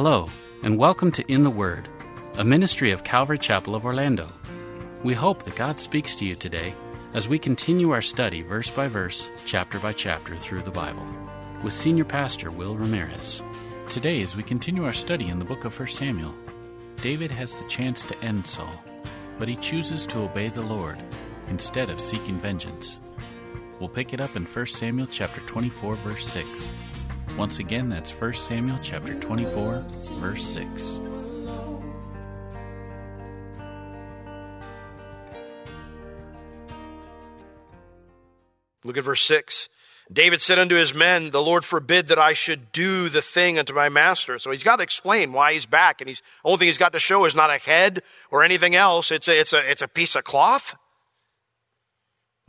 Hello, and welcome to In the Word, a ministry of Calvary Chapel of Orlando. We hope that God speaks to you today as we continue our study verse by verse, chapter by chapter through the Bible with Senior Pastor Will Ramirez. Today, as we continue our study in the book of 1 Samuel, David has the chance to end Saul, but he chooses to obey the Lord instead of seeking vengeance. We'll pick it up in 1 Samuel chapter 24 verse 6. Once again, that's 1 Samuel chapter 24, verse 6. Look at verse 6. David said unto his men, The Lord forbid that I should do the thing unto my master. So he's got to explain why he's back. And he's, only thing he's got to show is not a head or anything else. It's a, it's a, it's a piece of cloth.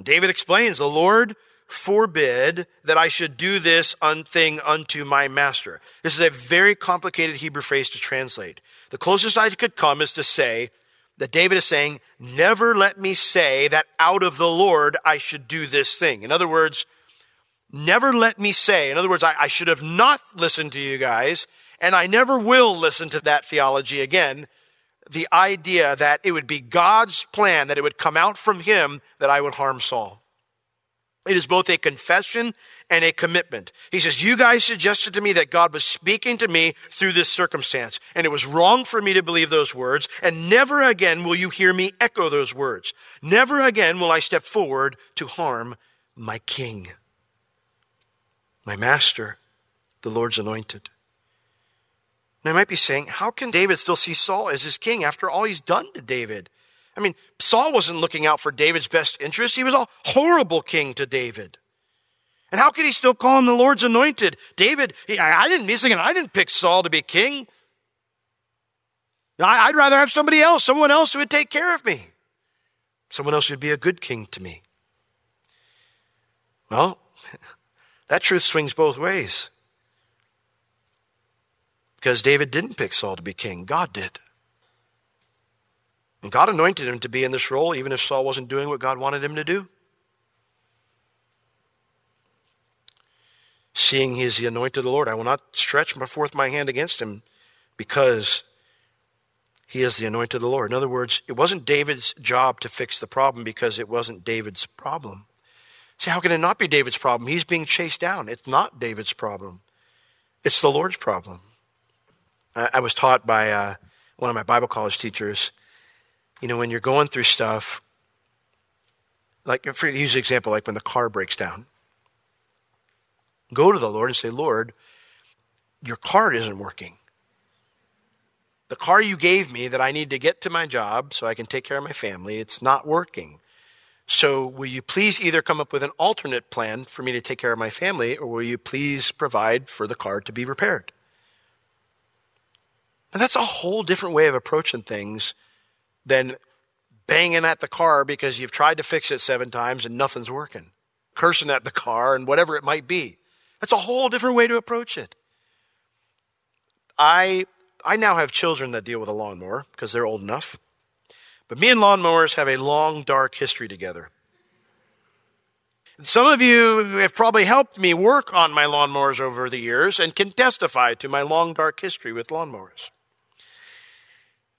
David explains, The Lord forbid that I should do this thing unto my master. This is a very complicated Hebrew phrase to translate. The closest I could come is to say that David is saying, Never let me say that out of the Lord I should do this thing. In other words, never let me say, in other words, I, I should have not listened to you guys, and I never will listen to that theology again. The idea that it would be God's plan, that it would come out from him that I would harm Saul. It is both a confession and a commitment. He says, You guys suggested to me that God was speaking to me through this circumstance, and it was wrong for me to believe those words, and never again will you hear me echo those words. Never again will I step forward to harm my king, my master, the Lord's anointed. Now, I might be saying, How can David still see Saul as his king after all he's done to David? I mean, Saul wasn't looking out for David's best interest. He was a horrible king to David. And how could he still call him the Lord's anointed? David, he, I didn't, he's thinking, I didn't pick Saul to be king. I, I'd rather have somebody else, someone else who would take care of me. Someone else who'd be a good king to me. Well, that truth swings both ways. Because David didn't pick Saul to be king, God did. And God anointed him to be in this role, even if Saul wasn't doing what God wanted him to do. Seeing he is the anointed of the Lord, I will not stretch forth my hand against him because he is the anointed of the Lord. In other words, it wasn't David's job to fix the problem because it wasn't David's problem. See, how can it not be David's problem? He's being chased down. It's not David's problem, it's the Lord's problem. I, I was taught by uh, one of my Bible college teachers you know, when you're going through stuff, like for use an example, like when the car breaks down, go to the Lord and say, Lord, your card isn't working. The car you gave me that I need to get to my job so I can take care of my family, it's not working. So will you please either come up with an alternate plan for me to take care of my family, or will you please provide for the car to be repaired? And that's a whole different way of approaching things than banging at the car because you've tried to fix it seven times and nothing's working, cursing at the car and whatever it might be. That's a whole different way to approach it. I I now have children that deal with a lawnmower because they're old enough. But me and lawnmowers have a long, dark history together. Some of you have probably helped me work on my lawnmowers over the years and can testify to my long, dark history with lawnmowers.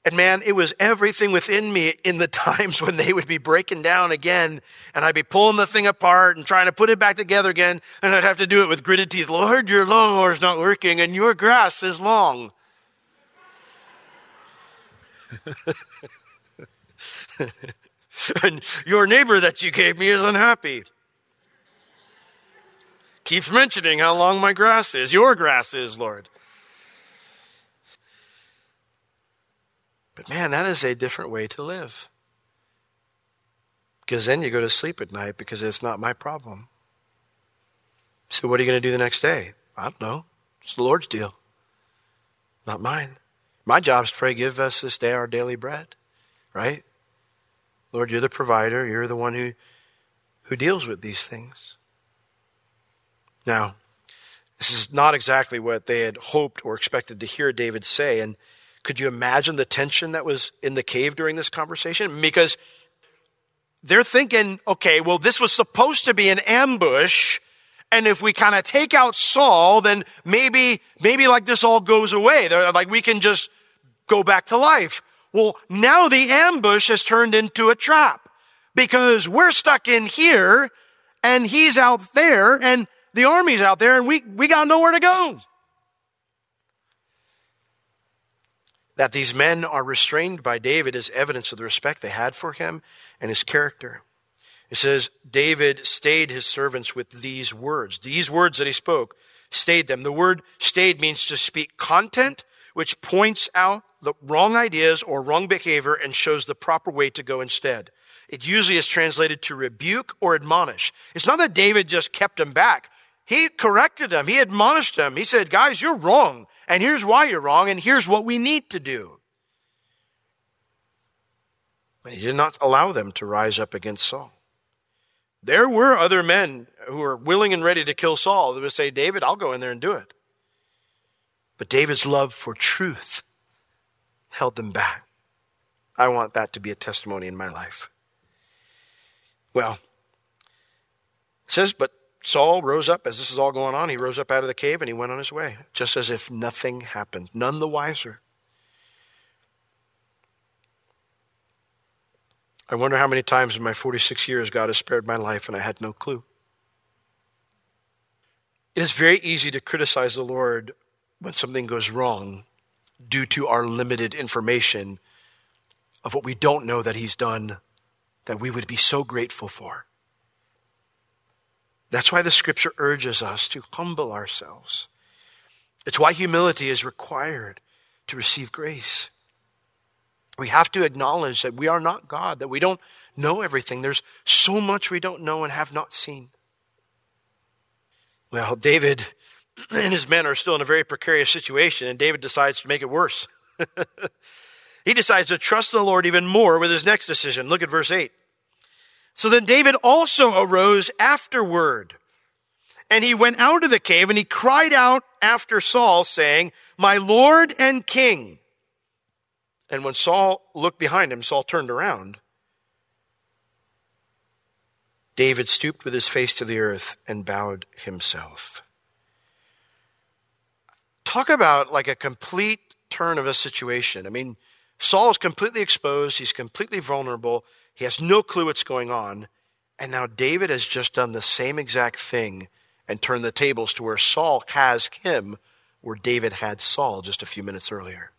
And man, it was everything within me in the times when they would be breaking down again and I'd be pulling the thing apart and trying to put it back together again. And I'd have to do it with gritted teeth. Lord, your lawnmower's not working and your grass is long. and your neighbor that you gave me is unhappy. Keeps mentioning how long my grass is. Your grass is, Lord. But man, that is a different way to live. Because then you go to sleep at night because it's not my problem. So, what are you going to do the next day? I don't know. It's the Lord's deal, not mine. My job is to pray, give us this day our daily bread, right? Lord, you're the provider. You're the one who, who deals with these things. Now, this is not exactly what they had hoped or expected to hear David say. And could you imagine the tension that was in the cave during this conversation? Because they're thinking, okay, well, this was supposed to be an ambush. And if we kind of take out Saul, then maybe, maybe like this all goes away. They're like we can just go back to life. Well, now the ambush has turned into a trap because we're stuck in here and he's out there and the army's out there and we, we got nowhere to go. That these men are restrained by David is evidence of the respect they had for him and his character. It says, David stayed his servants with these words. These words that he spoke, stayed them. The word stayed means to speak content, which points out the wrong ideas or wrong behavior and shows the proper way to go instead. It usually is translated to rebuke or admonish. It's not that David just kept them back. He corrected them. He admonished them. He said, guys, you're wrong. And here's why you're wrong. And here's what we need to do. But he did not allow them to rise up against Saul. There were other men who were willing and ready to kill Saul that would say, David, I'll go in there and do it. But David's love for truth held them back. I want that to be a testimony in my life. Well, it says, but Saul rose up as this is all going on. He rose up out of the cave and he went on his way, just as if nothing happened, none the wiser. I wonder how many times in my 46 years God has spared my life and I had no clue. It is very easy to criticize the Lord when something goes wrong due to our limited information of what we don't know that He's done that we would be so grateful for. That's why the scripture urges us to humble ourselves. It's why humility is required to receive grace. We have to acknowledge that we are not God, that we don't know everything. There's so much we don't know and have not seen. Well, David and his men are still in a very precarious situation, and David decides to make it worse. he decides to trust the Lord even more with his next decision. Look at verse 8. So then David also arose afterward, and he went out of the cave, and he cried out after Saul, saying, My Lord and King. And when Saul looked behind him, Saul turned around. David stooped with his face to the earth and bowed himself. Talk about like a complete turn of a situation. I mean, Saul is completely exposed, he's completely vulnerable, he has no clue what's going on. And now David has just done the same exact thing and turned the tables to where Saul has him where David had Saul just a few minutes earlier.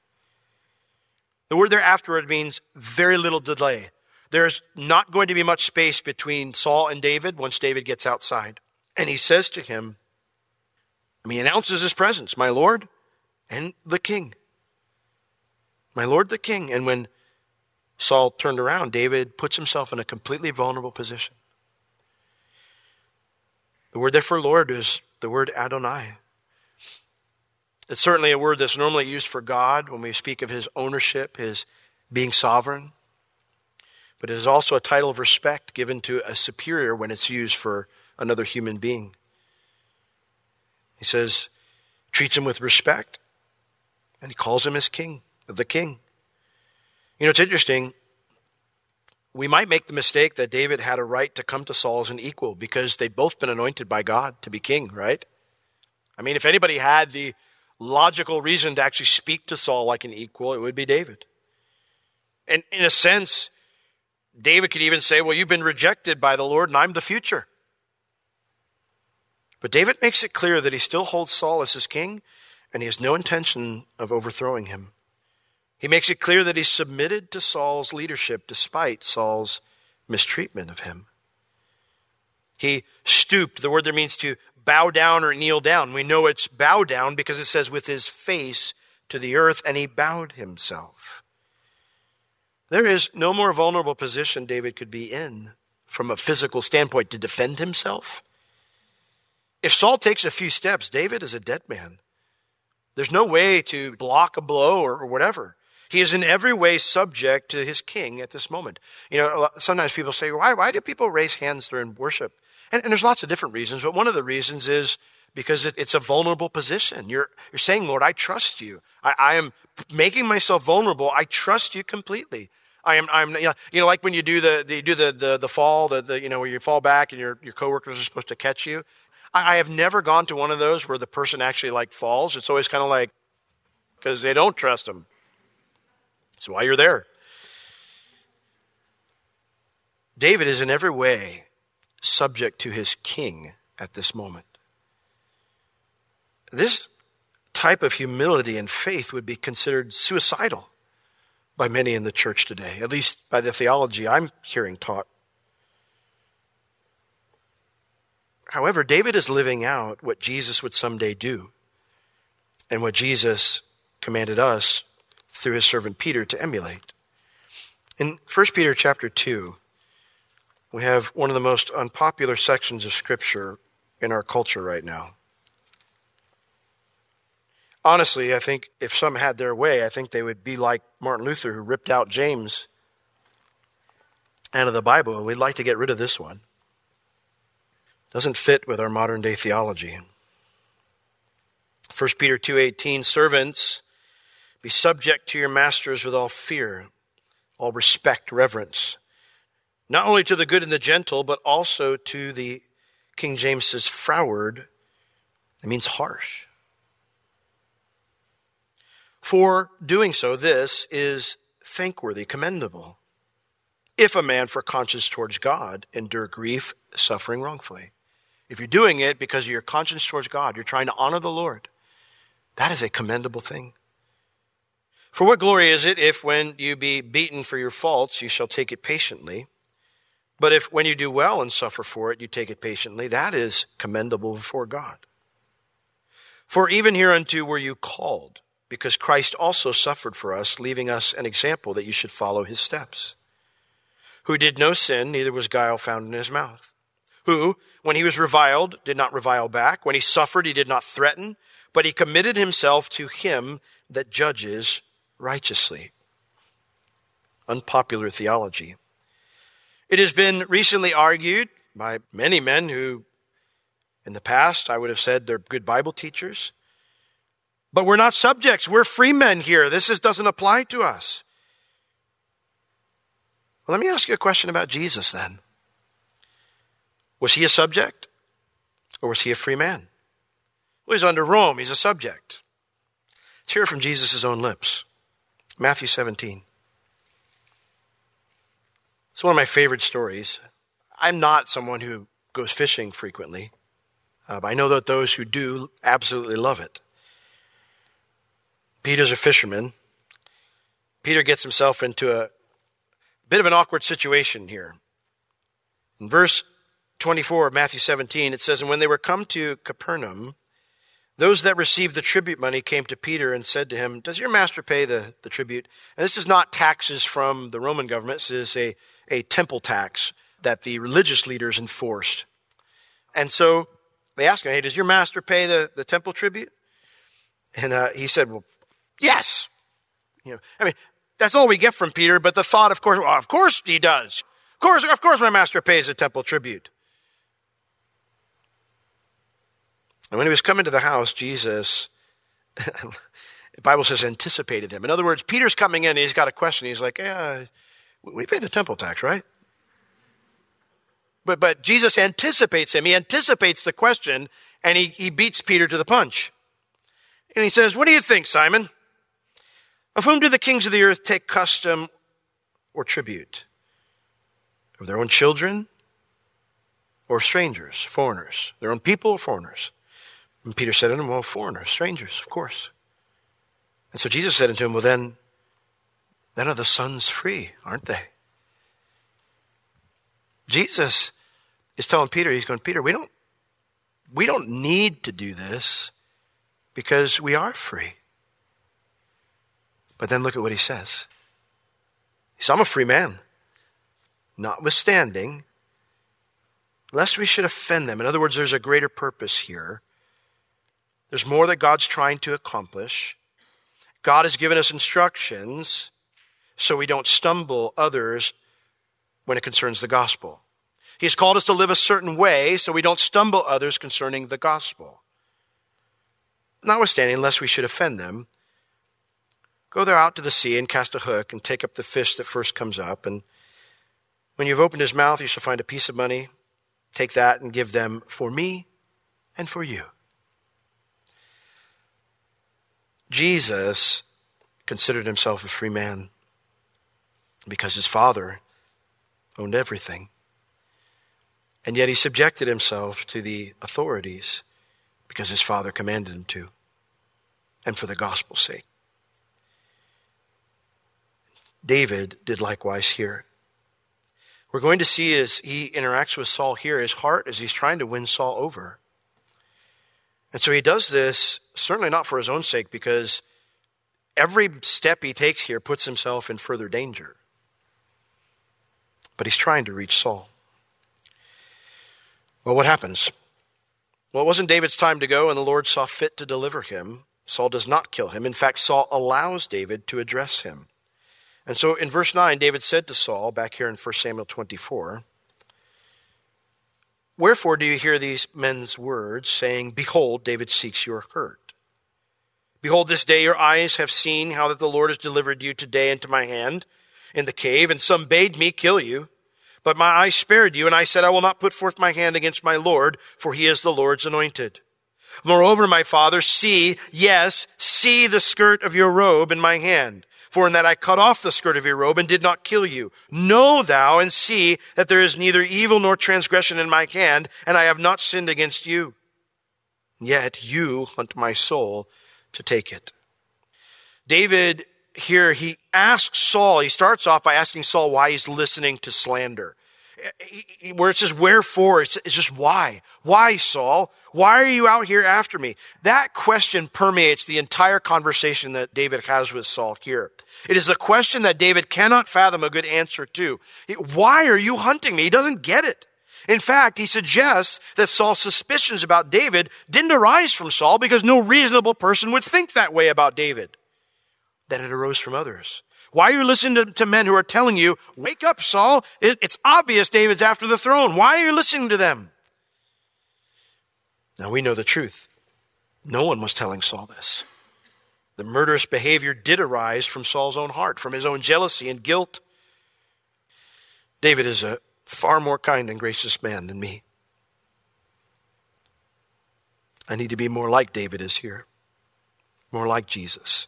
The word there afterward means very little delay. There's not going to be much space between Saul and David once David gets outside. And he says to him, I mean, he announces his presence, my Lord and the king. My Lord the king. And when Saul turned around, David puts himself in a completely vulnerable position. The word there for Lord is the word Adonai. It's certainly a word that's normally used for God when we speak of his ownership, his being sovereign. But it is also a title of respect given to a superior when it's used for another human being. He says, treats him with respect, and he calls him his king, the king. You know, it's interesting. We might make the mistake that David had a right to come to Saul as an equal because they'd both been anointed by God to be king, right? I mean, if anybody had the logical reason to actually speak to Saul like an equal, it would be David. And in a sense, David could even say, Well, you've been rejected by the Lord, and I'm the future. But David makes it clear that he still holds Saul as his king, and he has no intention of overthrowing him. He makes it clear that he submitted to Saul's leadership despite Saul's mistreatment of him. He stooped. The word there means to bow down or kneel down. We know it's bow down because it says with his face to the earth, and he bowed himself. There is no more vulnerable position David could be in from a physical standpoint to defend himself. If Saul takes a few steps, David is a dead man. There's no way to block a blow or, whatever. He is in every way subject to his king at this moment. You know, sometimes people say, why, why do people raise hands during worship? And, and there's lots of different reasons, but one of the reasons is because it, it's a vulnerable position. You're, you're saying, Lord, I trust you. I, I am making myself vulnerable. I trust you completely. I am, I'm, you know, like when you do the, the you do the, the, the fall, the, the, you know, where you fall back and your, your coworkers are supposed to catch you. I, I have never gone to one of those where the person actually like falls. It's always kind of like, because they don't trust them. That's why you're there. David is in every way subject to his king at this moment. This type of humility and faith would be considered suicidal by many in the church today, at least by the theology I'm hearing taught. However, David is living out what Jesus would someday do and what Jesus commanded us through his servant Peter to emulate. In 1 Peter chapter 2, we have one of the most unpopular sections of Scripture in our culture right now. Honestly, I think if some had their way, I think they would be like Martin Luther, who ripped out James out of the Bible, and we'd like to get rid of this one. Doesn't fit with our modern day theology. 1 Peter 2:18 Servants be subject to your masters with all fear all respect reverence not only to the good and the gentle but also to the King James says froward it means harsh for doing so, this is thankworthy, commendable. If a man for conscience towards God endure grief, suffering wrongfully. If you're doing it because of your conscience towards God, you're trying to honor the Lord, that is a commendable thing. For what glory is it if when you be beaten for your faults, you shall take it patiently? But if when you do well and suffer for it, you take it patiently, that is commendable before God. For even hereunto were you called because Christ also suffered for us, leaving us an example that you should follow his steps. Who did no sin, neither was guile found in his mouth. Who, when he was reviled, did not revile back. When he suffered, he did not threaten, but he committed himself to him that judges righteously. Unpopular theology. It has been recently argued by many men who, in the past, I would have said they're good Bible teachers, but we're not subjects. We're free men here. This is, doesn't apply to us. Well, let me ask you a question about Jesus then. Was he a subject or was he a free man? Well, he's under Rome. He's a subject. Let's hear from Jesus' own lips. Matthew 17. It's one of my favorite stories. I'm not someone who goes fishing frequently, uh, but I know that those who do absolutely love it. Peter's a fisherman. Peter gets himself into a bit of an awkward situation here. In verse 24 of Matthew 17, it says, And when they were come to Capernaum, those that received the tribute money came to Peter and said to him, Does your master pay the, the tribute? And this is not taxes from the Roman government, this is a, a temple tax that the religious leaders enforced. And so they asked him, Hey, does your master pay the, the temple tribute? And uh, he said, Well, Yes. You know, I mean, that's all we get from Peter, but the thought, of course, well, of course he does. Of course, of course my master pays the temple tribute. And when he was coming to the house, Jesus, the Bible says, anticipated him. In other words, Peter's coming in, and he's got a question. He's like, yeah, we pay the temple tax, right? But, but Jesus anticipates him. He anticipates the question, and he, he beats Peter to the punch. And he says, What do you think, Simon? Of whom do the kings of the earth take custom or tribute? Of their own children or strangers, foreigners? Their own people or foreigners? And Peter said unto him, Well, foreigners, strangers, of course. And so Jesus said unto him, Well, then, then are the sons free, aren't they? Jesus is telling Peter, he's going, Peter, we don't, we don't need to do this because we are free. But then look at what he says. He says, I'm a free man. Notwithstanding, lest we should offend them. In other words, there's a greater purpose here. There's more that God's trying to accomplish. God has given us instructions so we don't stumble others when it concerns the gospel. He's called us to live a certain way so we don't stumble others concerning the gospel. Notwithstanding, lest we should offend them, go there out to the sea and cast a hook and take up the fish that first comes up. And when you've opened his mouth, you shall find a piece of money. Take that and give them for me and for you. Jesus considered himself a free man because his father owned everything. And yet he subjected himself to the authorities because his father commanded him to, and for the gospel's sake. David did likewise here. We're going to see as he interacts with Saul here, his heart as he's trying to win Saul over. And so he does this certainly not for his own sake, because every step he takes here puts himself in further danger. But he's trying to reach Saul. Well, what happens? Well, it wasn't David's time to go, and the Lord saw fit to deliver him. Saul does not kill him. In fact, Saul allows David to address him. And so in verse 9, David said to Saul, back here in 1 Samuel 24, Wherefore do you hear these men's words, saying, Behold, David seeks your hurt? Behold, this day your eyes have seen how that the Lord has delivered you today into my hand in the cave, and some bade me kill you. But my eyes spared you, and I said, I will not put forth my hand against my Lord, for he is the Lord's anointed. Moreover, my father, see, yes, see the skirt of your robe in my hand. For in that I cut off the skirt of your robe and did not kill you. Know thou and see that there is neither evil nor transgression in my hand, and I have not sinned against you. Yet you hunt my soul to take it. David here, he asks Saul, he starts off by asking Saul why he's listening to slander. Where it says wherefore, it's just why. Why, Saul? Why are you out here after me? That question permeates the entire conversation that David has with Saul here. It is a question that David cannot fathom a good answer to. Why are you hunting me? He doesn't get it. In fact, he suggests that Saul's suspicions about David didn't arise from Saul because no reasonable person would think that way about David that it arose from others. Why are you listening to, to men who are telling you, wake up, Saul? It, it's obvious David's after the throne. Why are you listening to them? Now we know the truth. No one was telling Saul this. The murderous behavior did arise from Saul's own heart, from his own jealousy and guilt. David is a far more kind and gracious man than me. I need to be more like David is here, more like Jesus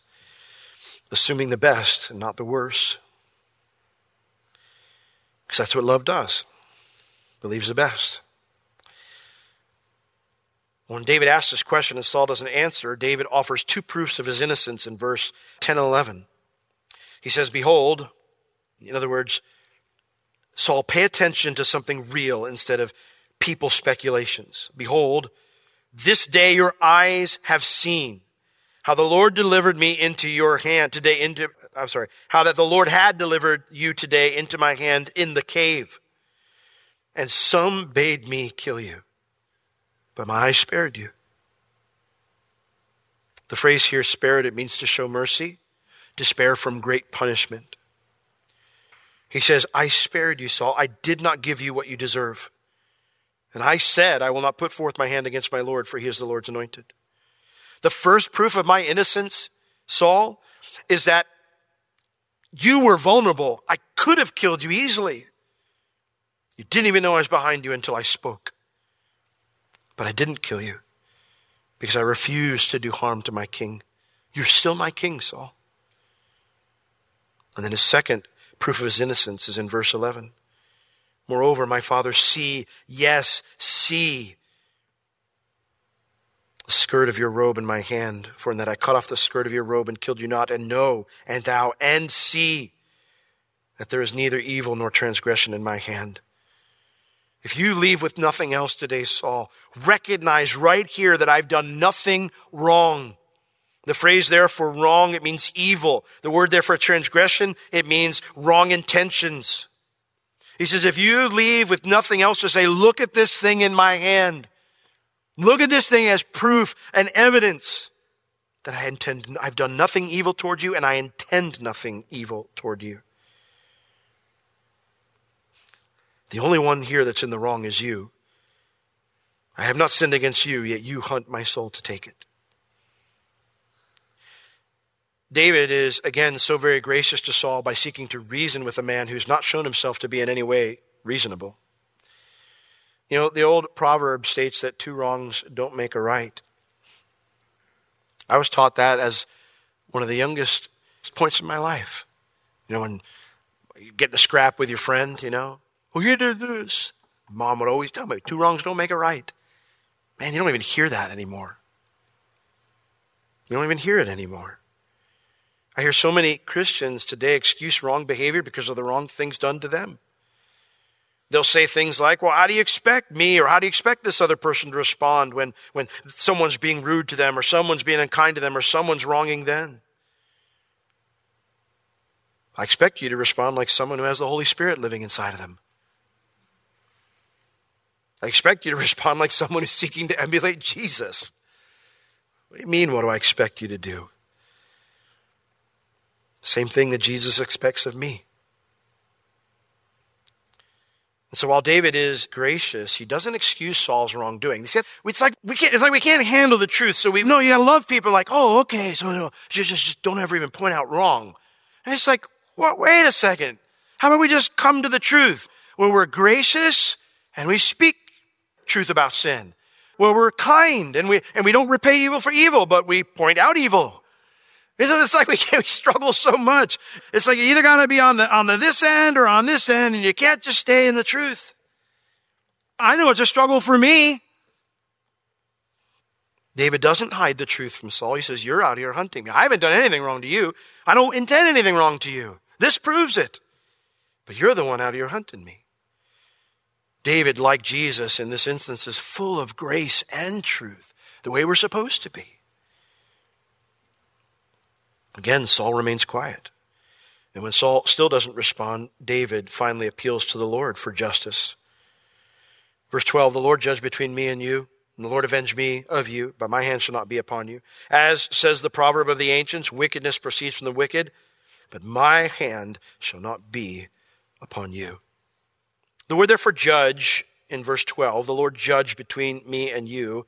assuming the best and not the worst. Because that's what love does. Believes the best. When David asks this question and Saul doesn't answer, David offers two proofs of his innocence in verse 10 and 11. He says, Behold, in other words, Saul, pay attention to something real instead of people speculations. Behold, this day your eyes have seen how the Lord delivered me into your hand today into, I'm sorry, how that the Lord had delivered you today into my hand in the cave. And some bade me kill you, but my eyes spared you. The phrase here, spared, it means to show mercy, to spare from great punishment. He says, I spared you, Saul. I did not give you what you deserve. And I said, I will not put forth my hand against my Lord, for he is the Lord's anointed. The first proof of my innocence, Saul, is that you were vulnerable. I could have killed you easily. You didn't even know I was behind you until I spoke. But I didn't kill you because I refused to do harm to my king. You're still my king, Saul. And then his second proof of his innocence is in verse 11. Moreover, my father, see, yes, see the skirt of your robe in my hand, for in that I cut off the skirt of your robe and killed you not, and know, and thou, and see that there is neither evil nor transgression in my hand. If you leave with nothing else today, Saul, recognize right here that I've done nothing wrong. The phrase there for wrong, it means evil. The word there for transgression, it means wrong intentions. He says, if you leave with nothing else to say, look at this thing in my hand. Look at this thing as proof and evidence that I intend, I've done nothing evil toward you and I intend nothing evil toward you. The only one here that's in the wrong is you. I have not sinned against you, yet you hunt my soul to take it. David is again so very gracious to Saul by seeking to reason with a man who's not shown himself to be in any way reasonable. You know, the old proverb states that two wrongs don't make a right. I was taught that as one of the youngest points in my life. You know, when you get in a scrap with your friend, you know, well, you did this. Mom would always tell me, two wrongs don't make a right. Man, you don't even hear that anymore. You don't even hear it anymore. I hear so many Christians today excuse wrong behavior because of the wrong things done to them. They'll say things like, well, how do you expect me or how do you expect this other person to respond when, when someone's being rude to them or someone's being unkind to them or someone's wronging them? I expect you to respond like someone who has the Holy Spirit living inside of them. I expect you to respond like someone who's seeking to emulate Jesus. What do you mean, what do I expect you to do? Same thing that Jesus expects of me. And so while David is gracious, he doesn't excuse Saul's wrongdoing. He says, it's like we can't, it's like we can't handle the truth. So we, no, you gotta love people like, oh, okay. So no, just, just, just don't ever even point out wrong. And it's like, what, wait a second. How about we just come to the truth where we're gracious and we speak truth about sin? Where we're kind and we, and we don't repay evil for evil, but we point out evil. It's like we, we struggle so much. It's like you either got to be on the on the this end or on this end, and you can't just stay in the truth. I know it's a struggle for me. David doesn't hide the truth from Saul. He says, You're out here hunting me. I haven't done anything wrong to you. I don't intend anything wrong to you. This proves it. But you're the one out here hunting me. David, like Jesus in this instance, is full of grace and truth, the way we're supposed to be. Again, Saul remains quiet. And when Saul still doesn't respond, David finally appeals to the Lord for justice. Verse 12 The Lord judge between me and you, and the Lord avenge me of you, but my hand shall not be upon you. As says the proverb of the ancients, wickedness proceeds from the wicked, but my hand shall not be upon you. The word there for judge in verse 12, the Lord judge between me and you,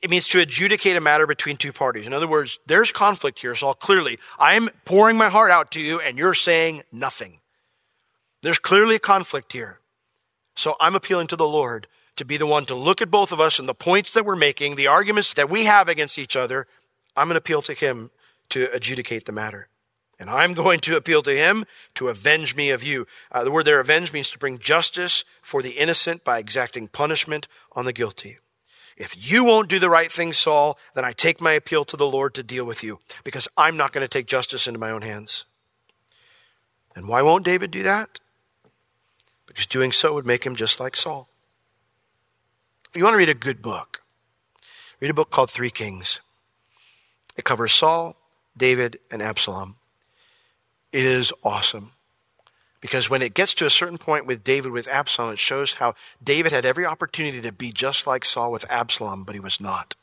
it means to adjudicate a matter between two parties. In other words, there's conflict here, Saul. Clearly, I'm pouring my heart out to you and you're saying nothing. There's clearly a conflict here. So I'm appealing to the Lord to be the one to look at both of us and the points that we're making, the arguments that we have against each other. I'm going to appeal to him to adjudicate the matter. And I'm going to appeal to him to avenge me of you. Uh, the word there, avenge, means to bring justice for the innocent by exacting punishment on the guilty. If you won't do the right thing, Saul, then I take my appeal to the Lord to deal with you because I'm not going to take justice into my own hands. And why won't David do that? Because doing so would make him just like Saul. If you want to read a good book, read a book called Three Kings. It covers Saul, David, and Absalom. It is awesome. Because when it gets to a certain point with David with Absalom, it shows how David had every opportunity to be just like Saul with Absalom, but he was not.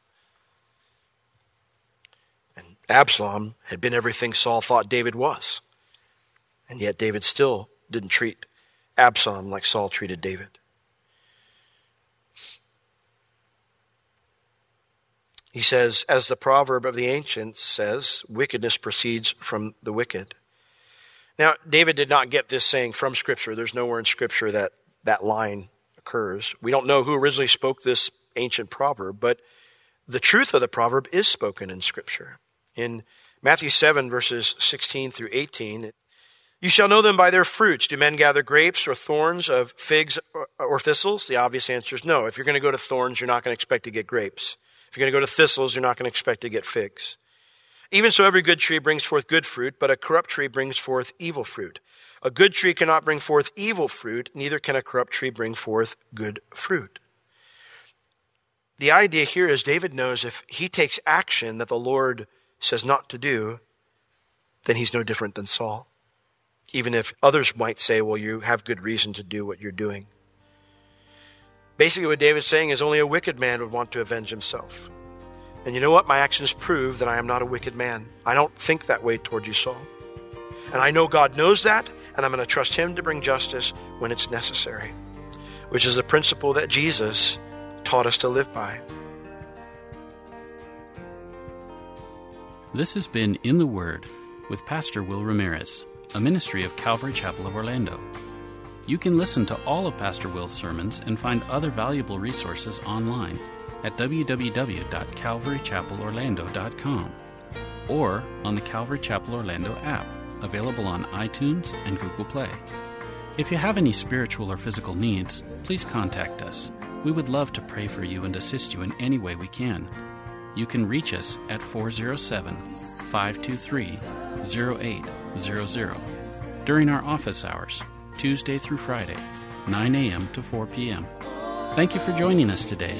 And Absalom had been everything Saul thought David was. And yet David still didn't treat Absalom like Saul treated David. He says, as the proverb of the ancients says, wickedness proceeds from the wicked. Now, David did not get this saying from Scripture. There's nowhere in Scripture that that line occurs. We don't know who originally spoke this ancient proverb, but the truth of the proverb is spoken in Scripture. In Matthew 7, verses 16 through 18, you shall know them by their fruits. Do men gather grapes or thorns of figs or thistles? The obvious answer is no. If you're going to go to thorns, you're not going to expect to get grapes. If you're going to go to thistles, you're not going to expect to get figs. Even so, every good tree brings forth good fruit, but a corrupt tree brings forth evil fruit. A good tree cannot bring forth evil fruit, neither can a corrupt tree bring forth good fruit. The idea here is David knows if he takes action that the Lord says not to do, then he's no different than Saul. Even if others might say, well, you have good reason to do what you're doing. Basically, what David's saying is only a wicked man would want to avenge himself. And you know what? My actions prove that I am not a wicked man. I don't think that way toward you, Saul. And I know God knows that, and I'm going to trust Him to bring justice when it's necessary, which is a principle that Jesus taught us to live by. This has been In the Word with Pastor Will Ramirez, a ministry of Calvary Chapel of Orlando. You can listen to all of Pastor Will's sermons and find other valuable resources online at www.calvarychapelorlando.com or on the Calvary Chapel Orlando app, available on iTunes and Google Play. If you have any spiritual or physical needs, please contact us. We would love to pray for you and assist you in any way we can. You can reach us at 407 523 0800 during our office hours, Tuesday through Friday, 9 a.m. to 4 p.m. Thank you for joining us today.